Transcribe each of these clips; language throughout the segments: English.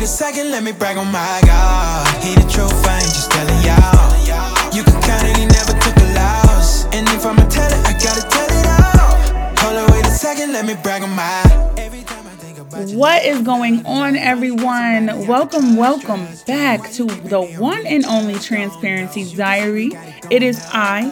wait a second, let me brag on my God. He the truth, I ain't just telling y'all. You can count it, he never took a loss. And if I'ma tell it, I gotta tell it all. Hold on, wait a second, let me brag on my. Every time I think about you. What is going on, everyone? Welcome, welcome back to the one and only Transparency Diary. It is I,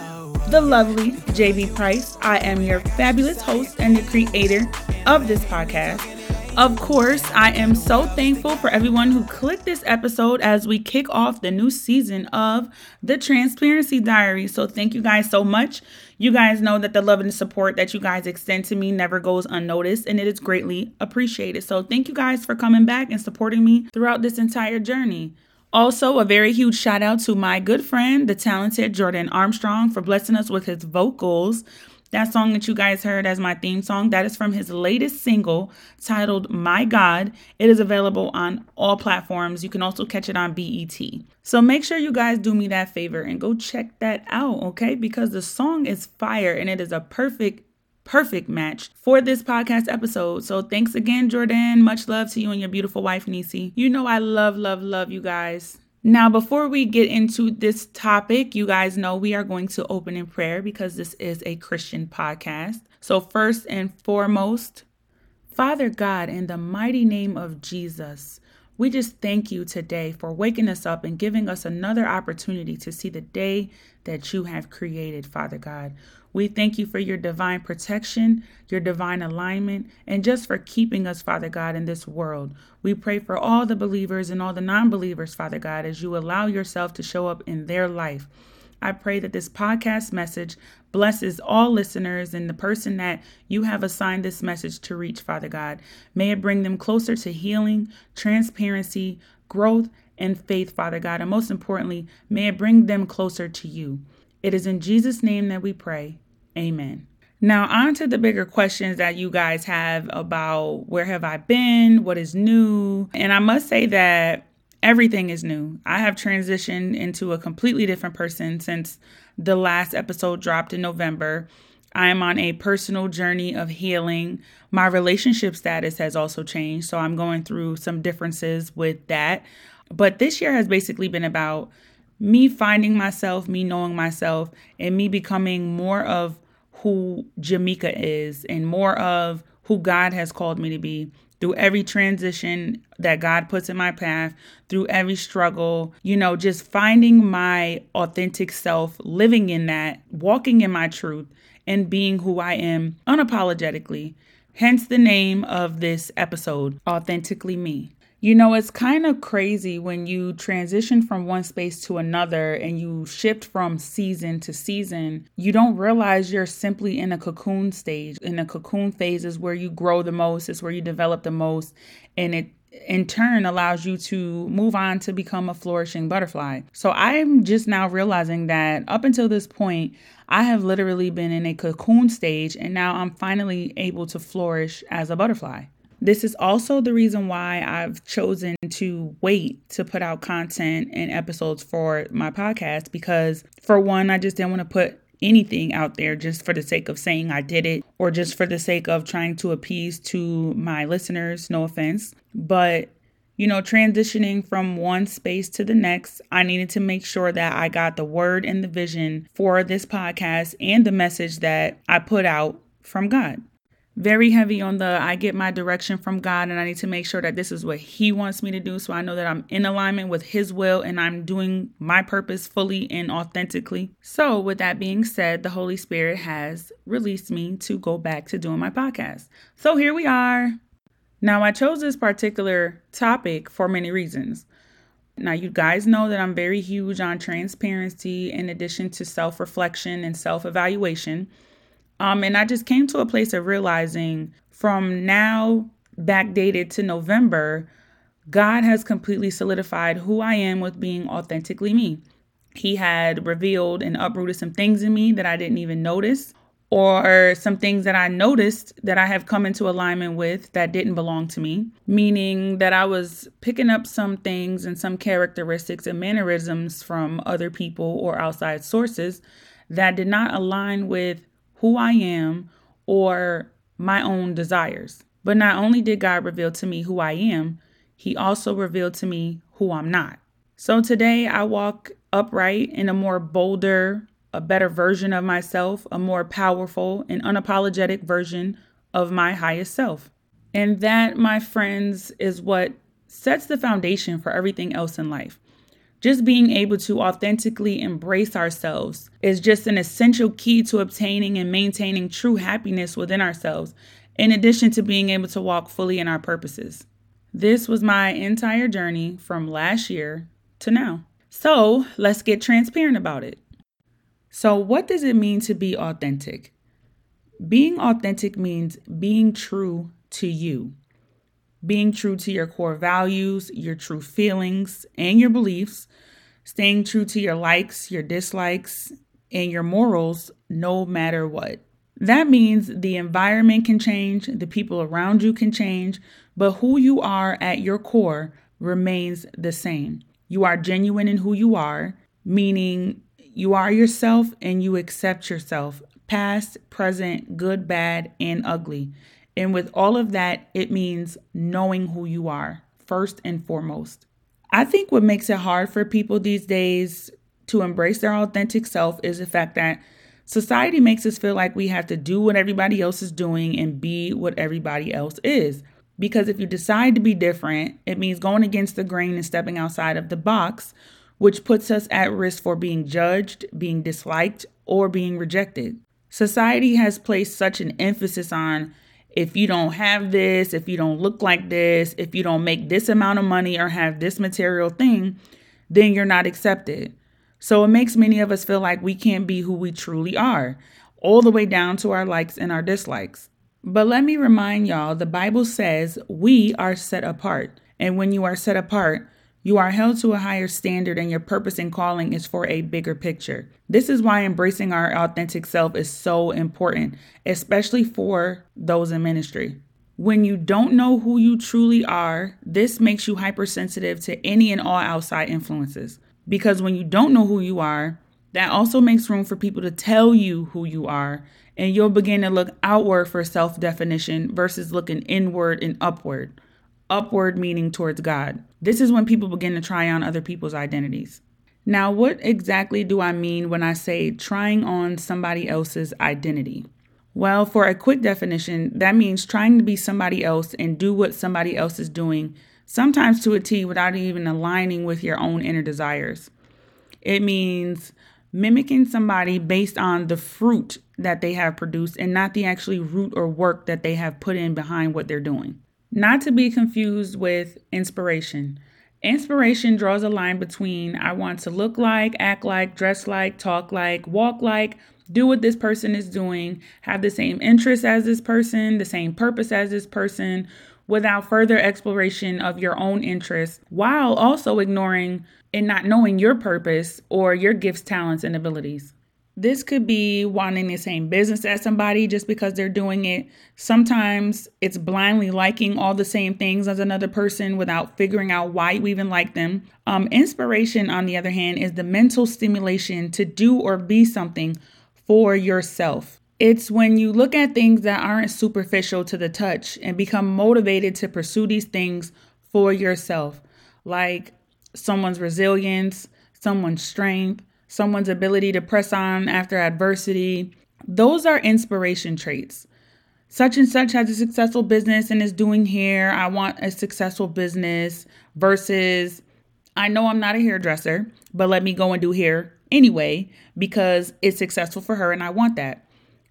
the lovely JV Price. I am your fabulous host and the creator of this podcast. Of course, I am so thankful for everyone who clicked this episode as we kick off the new season of the Transparency Diary. So, thank you guys so much. You guys know that the love and support that you guys extend to me never goes unnoticed, and it is greatly appreciated. So, thank you guys for coming back and supporting me throughout this entire journey. Also, a very huge shout out to my good friend, the talented Jordan Armstrong, for blessing us with his vocals that song that you guys heard as my theme song, that is from his latest single titled My God. It is available on all platforms. You can also catch it on BET. So make sure you guys do me that favor and go check that out, okay? Because the song is fire and it is a perfect perfect match for this podcast episode. So thanks again, Jordan. Much love to you and your beautiful wife, Nisi. You know I love, love, love you guys. Now, before we get into this topic, you guys know we are going to open in prayer because this is a Christian podcast. So, first and foremost, Father God, in the mighty name of Jesus, we just thank you today for waking us up and giving us another opportunity to see the day that you have created, Father God. We thank you for your divine protection, your divine alignment, and just for keeping us, Father God, in this world. We pray for all the believers and all the non believers, Father God, as you allow yourself to show up in their life. I pray that this podcast message blesses all listeners and the person that you have assigned this message to reach, Father God. May it bring them closer to healing, transparency, growth, and faith, Father God. And most importantly, may it bring them closer to you. It is in Jesus' name that we pray. Amen. Now, on to the bigger questions that you guys have about where have I been? What is new? And I must say that everything is new. I have transitioned into a completely different person since the last episode dropped in November. I am on a personal journey of healing. My relationship status has also changed, so I'm going through some differences with that. But this year has basically been about me finding myself, me knowing myself, and me becoming more of who Jamaica is and more of who God has called me to be through every transition that God puts in my path, through every struggle, you know, just finding my authentic self, living in that, walking in my truth, and being who I am unapologetically. Hence the name of this episode, Authentically Me. You know, it's kind of crazy when you transition from one space to another and you shift from season to season. You don't realize you're simply in a cocoon stage. In a cocoon phase is where you grow the most, it's where you develop the most, and it in turn allows you to move on to become a flourishing butterfly. So I'm just now realizing that up until this point, I have literally been in a cocoon stage and now I'm finally able to flourish as a butterfly. This is also the reason why I've chosen to wait to put out content and episodes for my podcast because, for one, I just didn't want to put anything out there just for the sake of saying I did it or just for the sake of trying to appease to my listeners. No offense. But you know, transitioning from one space to the next, I needed to make sure that I got the word and the vision for this podcast and the message that I put out from God very heavy on the I get my direction from God and I need to make sure that this is what He wants me to do. So I know that I'm in alignment with His will and I'm doing my purpose fully and authentically. So, with that being said, the Holy Spirit has released me to go back to doing my podcast. So, here we are. Now, I chose this particular topic for many reasons. Now, you guys know that I'm very huge on transparency in addition to self reflection and self evaluation. Um, and I just came to a place of realizing from now backdated to November, God has completely solidified who I am with being authentically me. He had revealed and uprooted some things in me that I didn't even notice, or some things that I noticed that I have come into alignment with that didn't belong to me, meaning that I was picking up some things and some characteristics and mannerisms from other people or outside sources that did not align with who I am or my own desires. But not only did God reveal to me who I am, He also revealed to me who I'm not. So today I walk upright in a more bolder, a better version of myself, a more powerful and unapologetic version of my highest self. And that, my friends, is what sets the foundation for everything else in life. Just being able to authentically embrace ourselves is just an essential key to obtaining and maintaining true happiness within ourselves, in addition to being able to walk fully in our purposes. This was my entire journey from last year to now. So let's get transparent about it. So, what does it mean to be authentic? Being authentic means being true to you, being true to your core values, your true feelings, and your beliefs, staying true to your likes, your dislikes, and your morals no matter what. That means the environment can change, the people around you can change, but who you are at your core remains the same. You are genuine in who you are, meaning you are yourself and you accept yourself, past, present, good, bad, and ugly. And with all of that, it means knowing who you are, first and foremost. I think what makes it hard for people these days to embrace their authentic self is the fact that society makes us feel like we have to do what everybody else is doing and be what everybody else is. Because if you decide to be different, it means going against the grain and stepping outside of the box, which puts us at risk for being judged, being disliked, or being rejected. Society has placed such an emphasis on if you don't have this, if you don't look like this, if you don't make this amount of money or have this material thing, then you're not accepted. So it makes many of us feel like we can't be who we truly are, all the way down to our likes and our dislikes. But let me remind y'all the Bible says we are set apart. And when you are set apart, you are held to a higher standard, and your purpose and calling is for a bigger picture. This is why embracing our authentic self is so important, especially for those in ministry. When you don't know who you truly are, this makes you hypersensitive to any and all outside influences. Because when you don't know who you are, that also makes room for people to tell you who you are and you'll begin to look outward for self definition versus looking inward and upward. Upward meaning towards God. This is when people begin to try on other people's identities. Now, what exactly do I mean when I say trying on somebody else's identity? Well, for a quick definition, that means trying to be somebody else and do what somebody else is doing, sometimes to a T without even aligning with your own inner desires. It means mimicking somebody based on the fruit that they have produced and not the actually root or work that they have put in behind what they're doing. Not to be confused with inspiration. Inspiration draws a line between I want to look like, act like, dress like, talk like, walk like, do what this person is doing, have the same interests as this person, the same purpose as this person, without further exploration of your own interests, while also ignoring and not knowing your purpose or your gifts, talents, and abilities. This could be wanting the same business as somebody just because they're doing it. Sometimes it's blindly liking all the same things as another person without figuring out why you even like them. Um, inspiration, on the other hand, is the mental stimulation to do or be something for yourself. It's when you look at things that aren't superficial to the touch and become motivated to pursue these things for yourself, like someone's resilience, someone's strength, someone's ability to press on after adversity. Those are inspiration traits. Such and such has a successful business and is doing hair. I want a successful business versus I know I'm not a hairdresser, but let me go and do hair anyway because it's successful for her and I want that.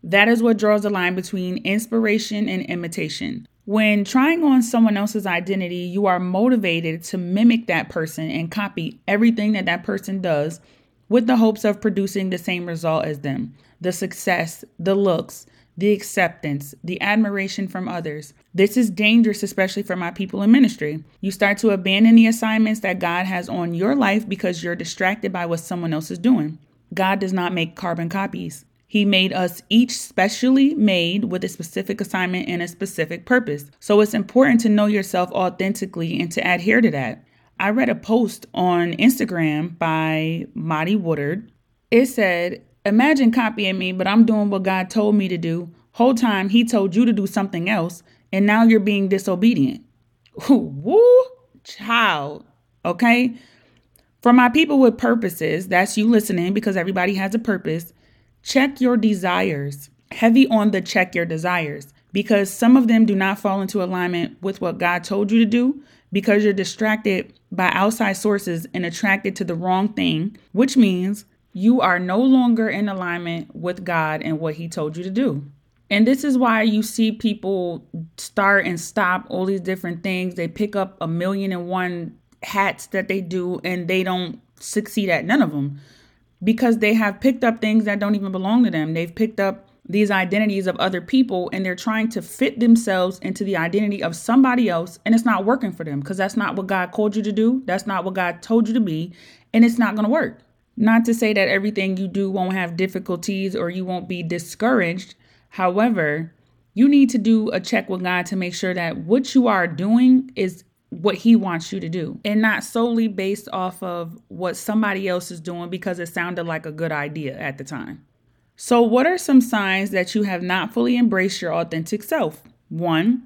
That is what draws the line between inspiration and imitation. When trying on someone else's identity, you are motivated to mimic that person and copy everything that that person does with the hopes of producing the same result as them the success, the looks, the acceptance, the admiration from others. This is dangerous, especially for my people in ministry. You start to abandon the assignments that God has on your life because you're distracted by what someone else is doing. God does not make carbon copies. He made us each specially made with a specific assignment and a specific purpose. So it's important to know yourself authentically and to adhere to that. I read a post on Instagram by Madi Woodard. It said, Imagine copying me, but I'm doing what God told me to do. Whole time he told you to do something else, and now you're being disobedient. Woo! child. Okay. For my people with purposes, that's you listening because everybody has a purpose. Check your desires. Heavy on the check your desires because some of them do not fall into alignment with what God told you to do because you're distracted by outside sources and attracted to the wrong thing, which means you are no longer in alignment with God and what He told you to do. And this is why you see people start and stop all these different things. They pick up a million and one hats that they do and they don't succeed at none of them because they have picked up things that don't even belong to them. They've picked up these identities of other people and they're trying to fit themselves into the identity of somebody else and it's not working for them because that's not what God called you to do. That's not what God told you to be and it's not going to work. Not to say that everything you do won't have difficulties or you won't be discouraged However, you need to do a check with God to make sure that what you are doing is what He wants you to do and not solely based off of what somebody else is doing because it sounded like a good idea at the time. So, what are some signs that you have not fully embraced your authentic self? One,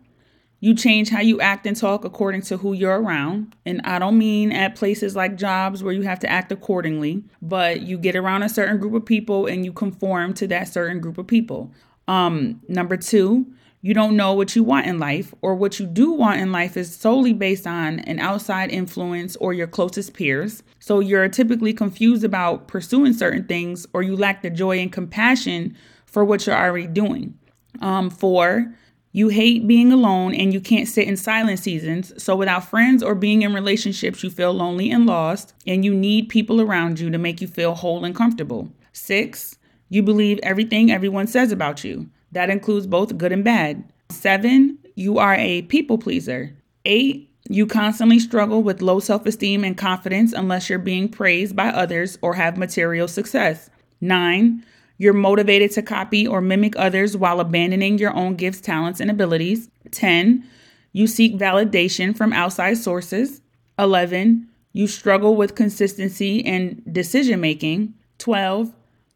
you change how you act and talk according to who you're around. And I don't mean at places like jobs where you have to act accordingly, but you get around a certain group of people and you conform to that certain group of people. Um, number two, you don't know what you want in life, or what you do want in life is solely based on an outside influence or your closest peers. So you're typically confused about pursuing certain things, or you lack the joy and compassion for what you're already doing. Um, four, you hate being alone and you can't sit in silent seasons. So, without friends or being in relationships, you feel lonely and lost, and you need people around you to make you feel whole and comfortable. Six, you believe everything everyone says about you. That includes both good and bad. Seven, you are a people pleaser. Eight, you constantly struggle with low self esteem and confidence unless you're being praised by others or have material success. Nine, you're motivated to copy or mimic others while abandoning your own gifts, talents, and abilities. 10. You seek validation from outside sources. 11. You struggle with consistency and decision making. 12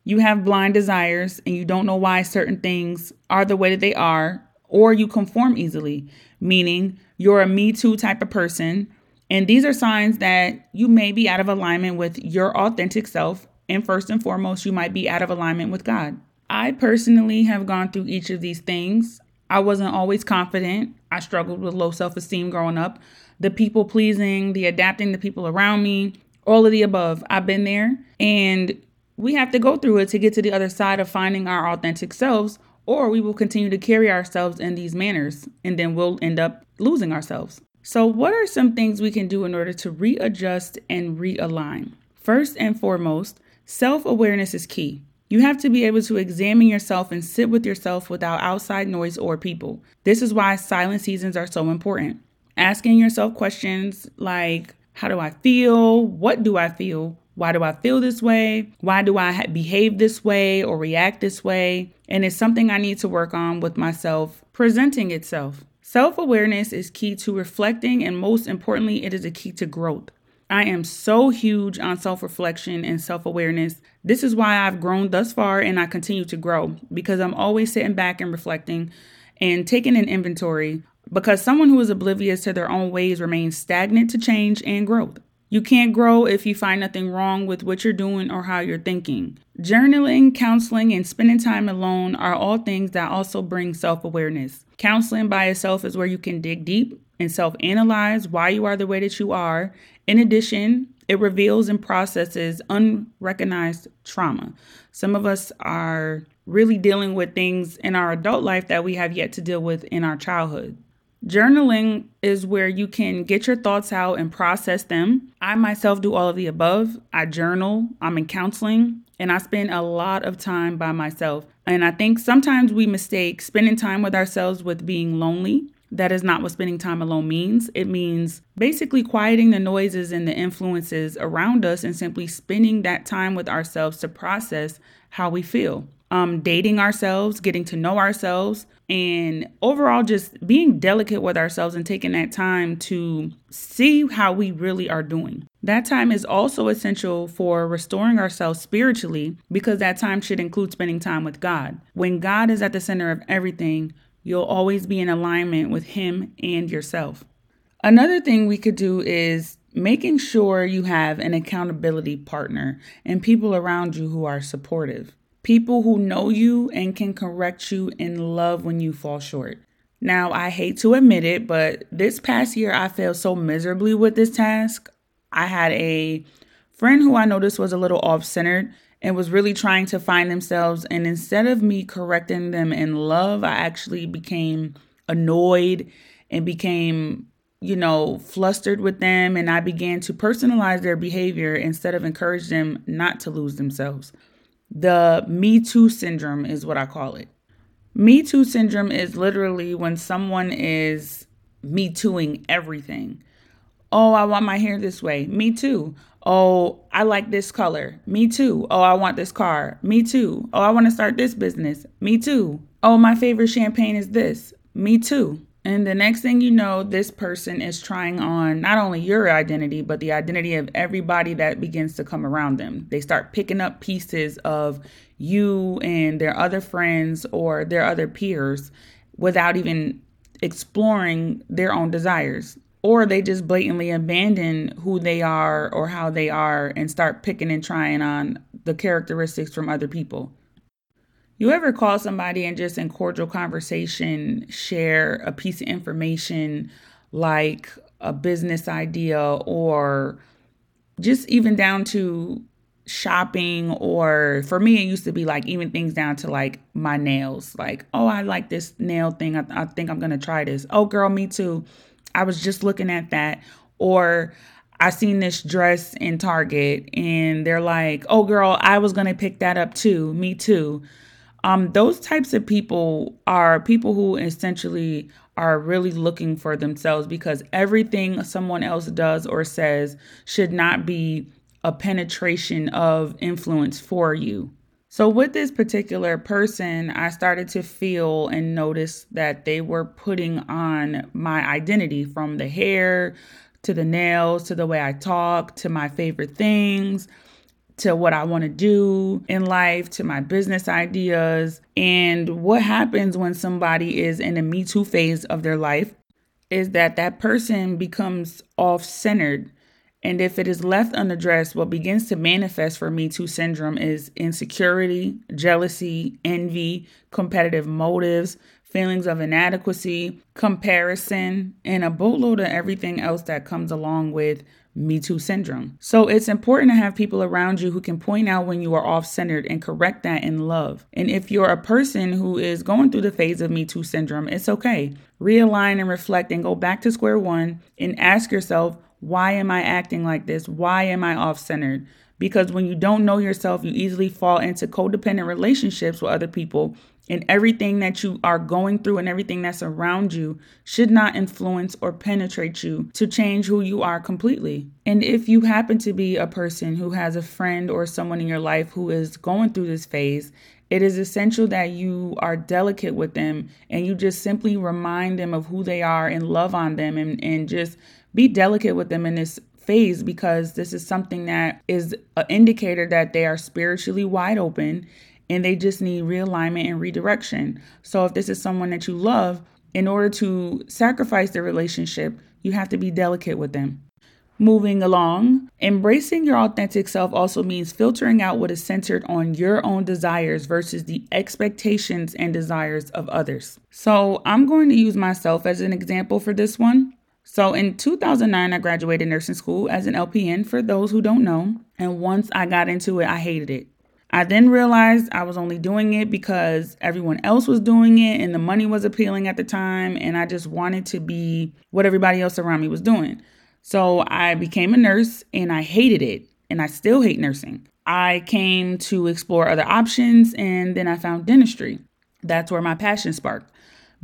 you have blind desires and you don't know why certain things are the way that they are, or you conform easily, meaning you're a me too type of person. And these are signs that you may be out of alignment with your authentic self. And first and foremost, you might be out of alignment with God. I personally have gone through each of these things. I wasn't always confident. I struggled with low self esteem growing up. The people pleasing, the adapting to people around me, all of the above. I've been there. And we have to go through it to get to the other side of finding our authentic selves, or we will continue to carry ourselves in these manners and then we'll end up losing ourselves. So, what are some things we can do in order to readjust and realign? First and foremost, self awareness is key. You have to be able to examine yourself and sit with yourself without outside noise or people. This is why silent seasons are so important. Asking yourself questions like, How do I feel? What do I feel? Why do I feel this way? Why do I ha- behave this way or react this way? And it's something I need to work on with myself presenting itself. Self awareness is key to reflecting, and most importantly, it is a key to growth. I am so huge on self reflection and self awareness. This is why I've grown thus far and I continue to grow because I'm always sitting back and reflecting and taking an inventory because someone who is oblivious to their own ways remains stagnant to change and growth. You can't grow if you find nothing wrong with what you're doing or how you're thinking. Journaling, counseling, and spending time alone are all things that also bring self awareness. Counseling by itself is where you can dig deep and self analyze why you are the way that you are. In addition, it reveals and processes unrecognized trauma. Some of us are really dealing with things in our adult life that we have yet to deal with in our childhood. Journaling is where you can get your thoughts out and process them. I myself do all of the above. I journal, I'm in counseling, and I spend a lot of time by myself. And I think sometimes we mistake spending time with ourselves with being lonely. That is not what spending time alone means. It means basically quieting the noises and the influences around us and simply spending that time with ourselves to process how we feel um, dating ourselves, getting to know ourselves, and overall just being delicate with ourselves and taking that time to see how we really are doing. That time is also essential for restoring ourselves spiritually because that time should include spending time with God. When God is at the center of everything, you'll always be in alignment with Him and yourself. Another thing we could do is making sure you have an accountability partner and people around you who are supportive. People who know you and can correct you in love when you fall short. Now, I hate to admit it, but this past year I failed so miserably with this task. I had a friend who I noticed was a little off centered and was really trying to find themselves. And instead of me correcting them in love, I actually became annoyed and became you know, flustered with them and I began to personalize their behavior instead of encourage them not to lose themselves. The Me Too syndrome is what I call it. Me Too syndrome is literally when someone is Me Tooing everything. Oh, I want my hair this way. Me too. Oh, I like this color. Me too. Oh, I want this car. Me too. Oh, I want to start this business. Me too. Oh, my favorite champagne is this. Me too. And the next thing you know, this person is trying on not only your identity, but the identity of everybody that begins to come around them. They start picking up pieces of you and their other friends or their other peers without even exploring their own desires. Or they just blatantly abandon who they are or how they are and start picking and trying on the characteristics from other people. You ever call somebody and just in cordial conversation share a piece of information like a business idea or just even down to shopping? Or for me it used to be like even things down to like my nails. Like oh i like this nail thing. I, I think i'm gonna try this. Oh girl me too. I was just looking at that. Or I seen this dress in Target and they're like, "Oh girl, I was to pick that up too. Me too." Um, those types of people are people who essentially are really looking for themselves because everything someone else does or says should not be a penetration of influence for you. So, with this particular person, I started to feel and notice that they were putting on my identity from the hair to the nails to the way I talk to my favorite things to what I want to do in life, to my business ideas. And what happens when somebody is in a Me Too phase of their life is that that person becomes off centered. And if it is left unaddressed, what begins to manifest for Me Too syndrome is insecurity, jealousy, envy, competitive motives, feelings of inadequacy, comparison, and a boatload of everything else that comes along with me Too syndrome. So it's important to have people around you who can point out when you are off centered and correct that in love. And if you're a person who is going through the phase of Me Too syndrome, it's okay. Realign and reflect and go back to square one and ask yourself, why am I acting like this? Why am I off centered? Because when you don't know yourself, you easily fall into codependent relationships with other people and everything that you are going through and everything that's around you should not influence or penetrate you to change who you are completely. And if you happen to be a person who has a friend or someone in your life who is going through this phase, it is essential that you are delicate with them and you just simply remind them of who they are and love on them and, and just be delicate with them in this phase because this is something that is an indicator that they are spiritually wide open and they just need realignment and redirection. So if this is someone that you love, in order to sacrifice the relationship, you have to be delicate with them. Moving along, embracing your authentic self also means filtering out what is centered on your own desires versus the expectations and desires of others. So, I'm going to use myself as an example for this one. So, in 2009, I graduated nursing school as an LPN for those who don't know. And once I got into it, I hated it. I then realized I was only doing it because everyone else was doing it and the money was appealing at the time. And I just wanted to be what everybody else around me was doing. So I became a nurse and I hated it. And I still hate nursing. I came to explore other options and then I found dentistry. That's where my passion sparked.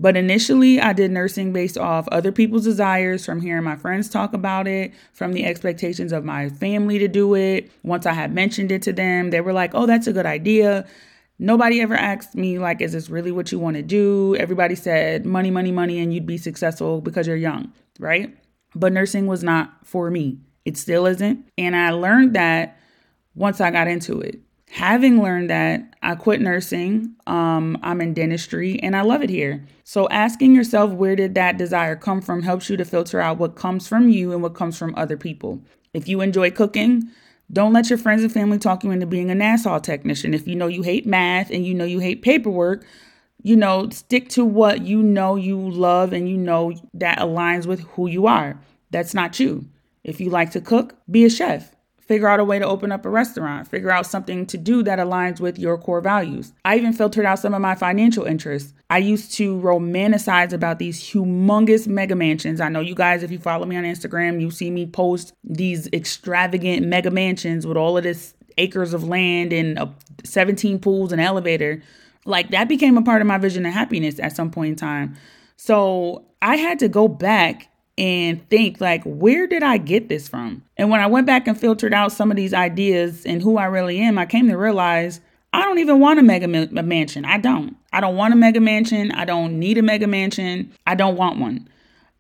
But initially, I did nursing based off other people's desires, from hearing my friends talk about it, from the expectations of my family to do it. Once I had mentioned it to them, they were like, oh, that's a good idea. Nobody ever asked me, like, is this really what you want to do? Everybody said money, money, money, and you'd be successful because you're young, right? But nursing was not for me. It still isn't. And I learned that once I got into it. Having learned that, I quit nursing. Um, I'm in dentistry and I love it here. So, asking yourself where did that desire come from helps you to filter out what comes from you and what comes from other people. If you enjoy cooking, don't let your friends and family talk you into being a NASA technician. If you know you hate math and you know you hate paperwork, you know, stick to what you know you love and you know that aligns with who you are. That's not you. If you like to cook, be a chef. Figure out a way to open up a restaurant. Figure out something to do that aligns with your core values. I even filtered out some of my financial interests. I used to romanticize about these humongous mega mansions. I know you guys, if you follow me on Instagram, you see me post these extravagant mega mansions with all of this acres of land and uh, 17 pools and elevator. Like that became a part of my vision of happiness at some point in time. So I had to go back and think like where did i get this from? And when i went back and filtered out some of these ideas and who i really am i came to realize i don't even want a mega ma- mansion. I don't. I don't want a mega mansion. I don't need a mega mansion. I don't want one.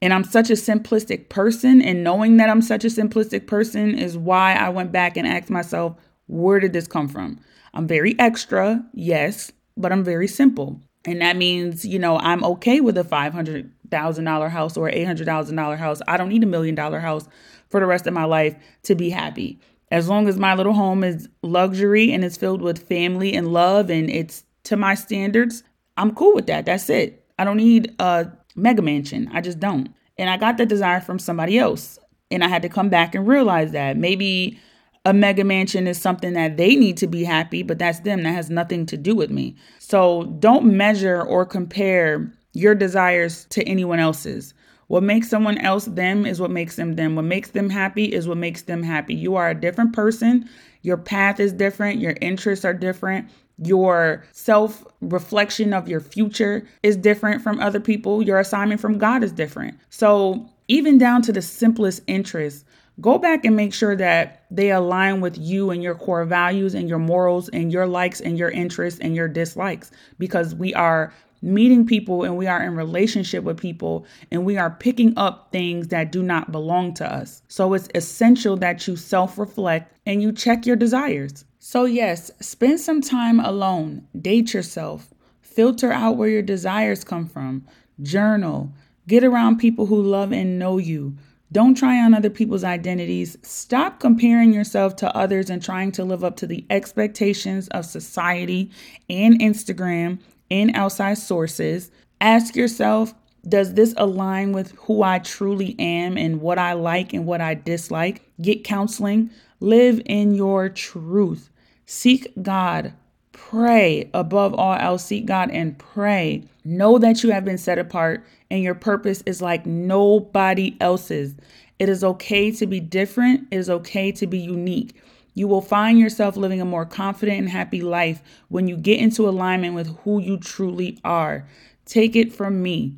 And i'm such a simplistic person and knowing that i'm such a simplistic person is why i went back and asked myself where did this come from? I'm very extra yes but i'm very simple and that means you know i'm okay with a 500 thousand dollar house or eight hundred thousand dollar house. I don't need a million dollar house for the rest of my life to be happy. As long as my little home is luxury and it's filled with family and love and it's to my standards, I'm cool with that. That's it. I don't need a mega mansion. I just don't. And I got that desire from somebody else. And I had to come back and realize that maybe a mega mansion is something that they need to be happy, but that's them. That has nothing to do with me. So don't measure or compare your desires to anyone else's. What makes someone else them is what makes them them. What makes them happy is what makes them happy. You are a different person. Your path is different. Your interests are different. Your self reflection of your future is different from other people. Your assignment from God is different. So, even down to the simplest interests, go back and make sure that they align with you and your core values and your morals and your likes and your interests and your dislikes because we are meeting people and we are in relationship with people and we are picking up things that do not belong to us. So it's essential that you self reflect and you check your desires. So, yes, spend some time alone, date yourself, filter out where your desires come from, journal, get around people who love and know you. Don't try on other people's identities. Stop comparing yourself to others and trying to live up to the expectations of society and Instagram and outside sources. Ask yourself, does this align with who I truly am and what I like and what I dislike? Get counseling. Live in your truth. Seek God. Pray above all else. Seek God and pray. Know that you have been set apart and your purpose is like nobody else's. It is okay to be different. It is okay to be unique. You will find yourself living a more confident and happy life when you get into alignment with who you truly are. Take it from me.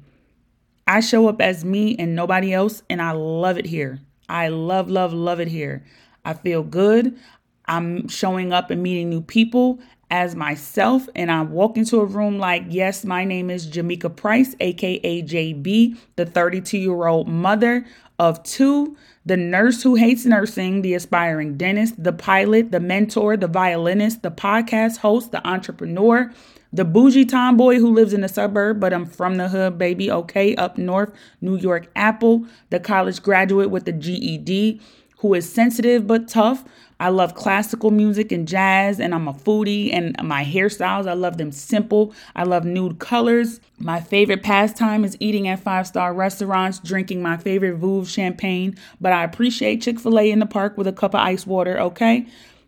I show up as me and nobody else, and I love it here. I love, love, love it here. I feel good. I'm showing up and meeting new people as myself, and I walk into a room like, yes, my name is Jamaica Price, aka JB, the 32 year old mother of two the nurse who hates nursing, the aspiring dentist, the pilot, the mentor, the violinist, the podcast host, the entrepreneur, the bougie tomboy who lives in the suburb, but I'm from the hood, baby, okay, up north, New York Apple, the college graduate with the GED who is sensitive but tough, I love classical music and jazz, and I'm a foodie. And my hairstyles, I love them simple. I love nude colors. My favorite pastime is eating at five star restaurants, drinking my favorite Veuve champagne. But I appreciate Chick fil A in the park with a cup of ice water, okay?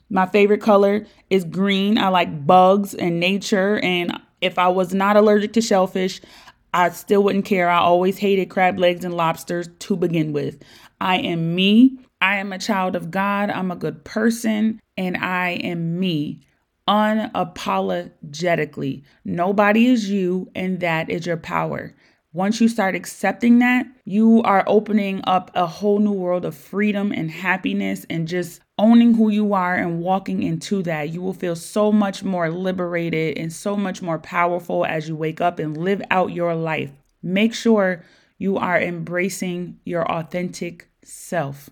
My favorite color is green. I like bugs and nature. And if I was not allergic to shellfish, I still wouldn't care. I always hated crab legs and lobsters to begin with. I am me. I am a child of God, I'm a good person, and I am me unapologetically. Nobody is you, and that is your power. Once you start accepting that, you are opening up a whole new world of freedom and happiness and just owning who you are and walking into that. You will feel so much more liberated and so much more powerful as you wake up and live out your life. Make sure you are embracing your authentic self.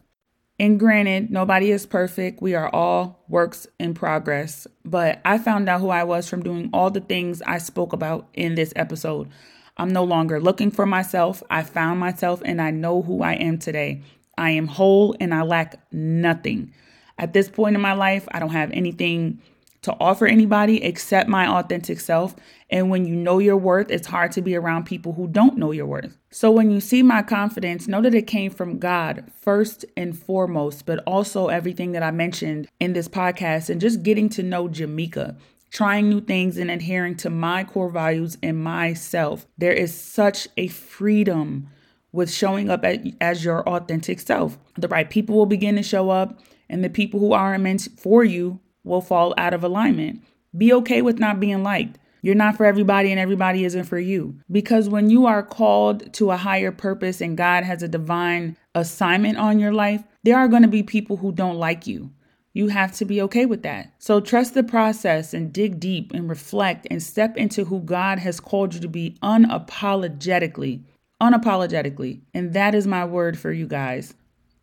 And granted, nobody is perfect. We are all works in progress. But I found out who I was from doing all the things I spoke about in this episode. I'm no longer looking for myself. I found myself and I know who I am today. I am whole and I lack nothing. At this point in my life, I don't have anything to offer anybody except my authentic self. And when you know your worth, it's hard to be around people who don't know your worth. So when you see my confidence, know that it came from God first and foremost, but also everything that I mentioned in this podcast and just getting to know Jamaica. Trying new things and adhering to my core values and myself. There is such a freedom with showing up as your authentic self. The right people will begin to show up, and the people who aren't meant for you will fall out of alignment. Be okay with not being liked. You're not for everybody, and everybody isn't for you. Because when you are called to a higher purpose and God has a divine assignment on your life, there are going to be people who don't like you. You have to be okay with that. So trust the process and dig deep and reflect and step into who God has called you to be unapologetically. Unapologetically. And that is my word for you guys.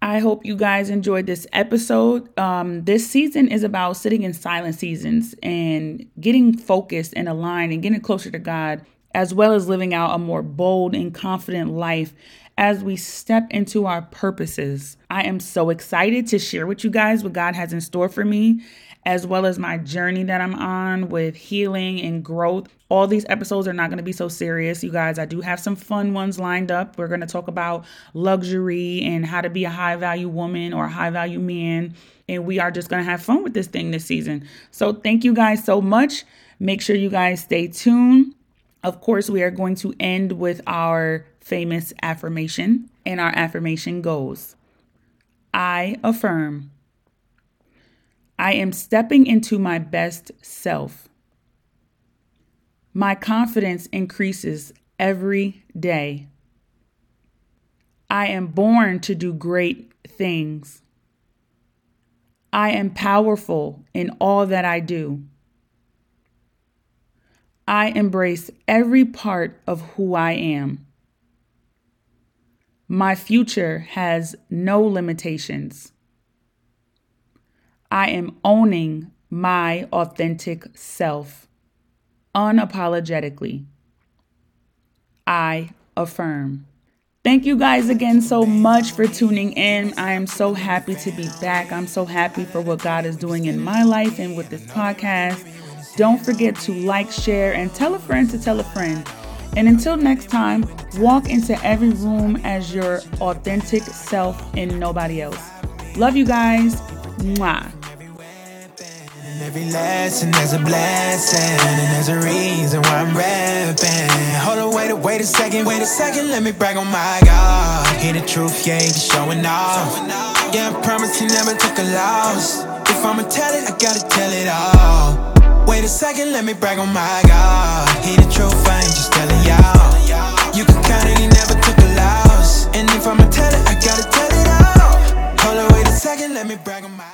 I hope you guys enjoyed this episode. Um, this season is about sitting in silent seasons and getting focused and aligned and getting closer to God, as well as living out a more bold and confident life as we step into our purposes. I am so excited to share with you guys what God has in store for me as well as my journey that I'm on with healing and growth. All these episodes are not going to be so serious, you guys. I do have some fun ones lined up. We're going to talk about luxury and how to be a high value woman or a high value man. And we are just going to have fun with this thing this season. So, thank you guys so much. Make sure you guys stay tuned. Of course, we are going to end with our famous affirmation, and our affirmation goes I affirm I am stepping into my best self. My confidence increases every day. I am born to do great things. I am powerful in all that I do. I embrace every part of who I am. My future has no limitations. I am owning my authentic self unapologetically. I affirm. Thank you guys again so much for tuning in. I am so happy to be back. I'm so happy for what God is doing in my life and with this podcast. Don't forget to like, share, and tell a friend to tell a friend. And until next time, walk into every room as your authentic self and nobody else. Love you guys. Mwah. Every lesson there's a blessing, and there's a reason why I'm rapping. Hold on, wait, a wait a second, wait a second, let me brag on my God. Hear the truth, yeah, he showing off. Yeah, I promise he never took a loss. If I'ma tell it, I gotta tell it all. Wait a second, let me brag on my God. Hear the truth, I ain't just telling y'all. You can count it, he never took a loss. And if I'ma tell it, I gotta tell it all. Hold on, wait a second, let me brag on my